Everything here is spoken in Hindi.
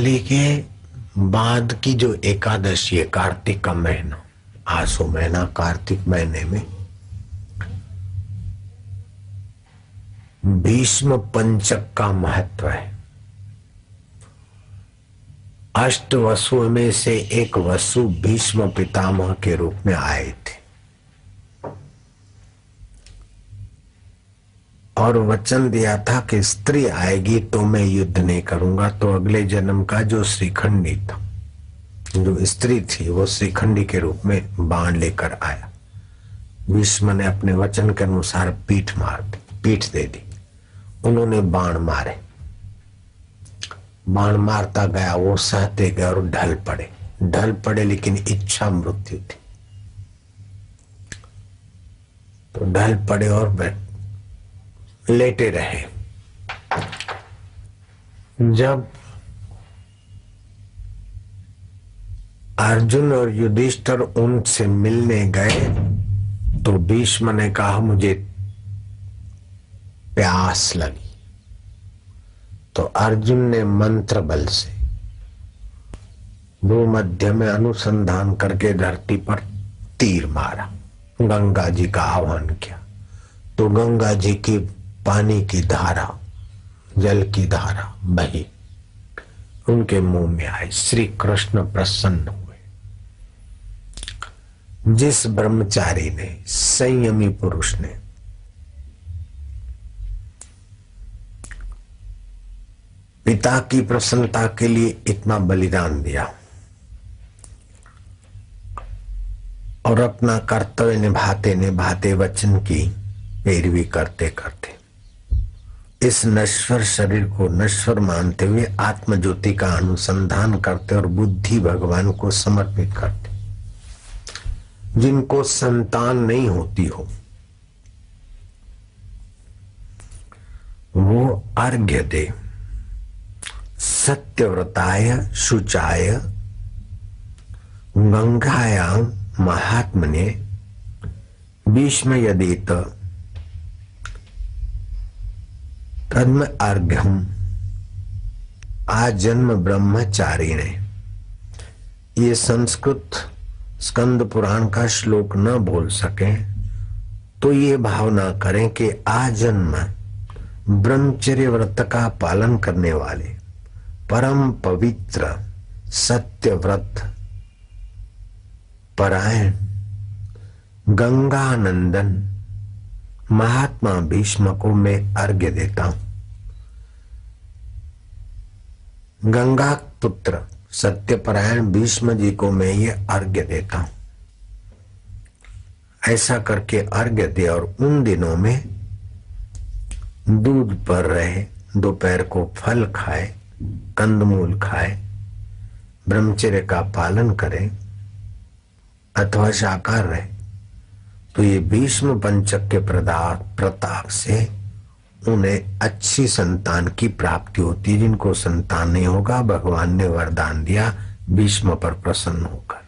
के बाद की जो एकादशी है, कार्तिक का महीना आसो महीना, कार्तिक महीने में भीष्म पंचक का महत्व है। अष्ट वसुओं में से एक वसु भीष्म पितामह के रूप में आए थे। और वचन दिया था कि स्त्री आएगी तो मैं युद्ध नहीं करूँगा। तो अगले जन्म का जो श्रीखंडी था, जो स्त्री थी, वो श्रीखंडी के रूप में बाण लेकर आया। भीष्म ने अपने वचन के अनुसार पीठ मार दी, पीठ दे दी। उन्होंने बाण मारे। बाण मारता गया, वो सहते गए और ढल पड़े। ढल पड़े लेकिन इच्छा मृत्यु थी। तो ढल पड़े और बैठ लेटे रहे। जब अर्जुन और युधिष्ठर उनसे मिलने गए तो भीष्म ने कहा, मुझे प्यास लगी। तो अर्जुन ने मंत्र बल से भूमध्य में अनुसंधान करके धरती पर तीर मारा। गंगा जी का आह्वान किया। तो गंगा जी की पानी की धारा, जल की धारा बही। उनके मुँह में आई श्री कृष्ण प्रसन्न हुए। जिस ब्रह्मचारी ने, संयमी पुरुष ने पिता की प्रसन्नता के लिए इतना बलिदान दिया और अपना कर्तव्य निभाते निभाते वचन की पैरवी करते करते इस नश्वर शरीर को नश्वर मानते हुए आत्म ज्योति का अनुसंधान करते और बुद्धि भगवान को समर्पित करते। जिनको संतान नहीं होती हो, वो अर्घ्य दे सत्यव्रताय, शुचाय गंगायाम महात्मने भीष्म यदित तन्म अर्घ्यम। आजन्म ब्रह्मचारी ने ये संस्कृत स्कंद पुराण का श्लोक न बोल सके तो ये भावना करें कि आजन्म ब्रह्मचर्य व्रत का पालन करने वाले परम पवित्र सत्य व्रत परायण गंगानंदन महात्मा भीष्म को मैं अर्घ्य देता हूँ। गंगा पुत्र सत्यपरायण भीष्म जी को मैं ये अर्घ्य देता हूँ। ऐसा करके अर्घ्य दे और उन दिनों में दूध पर रहे, दोपहर को फल खाए, कंदमूल खाए, ब्रह्मचर्य का पालन करे, अथवा शाकार रहे। तो ये भीष्म पंचक के प्रताप से उन्हें अच्छी संतान की प्राप्ति होती है। जिनको संतान नहीं होगा, भगवान ने वरदान दिया, भीष्म पर प्रसन्न होकर।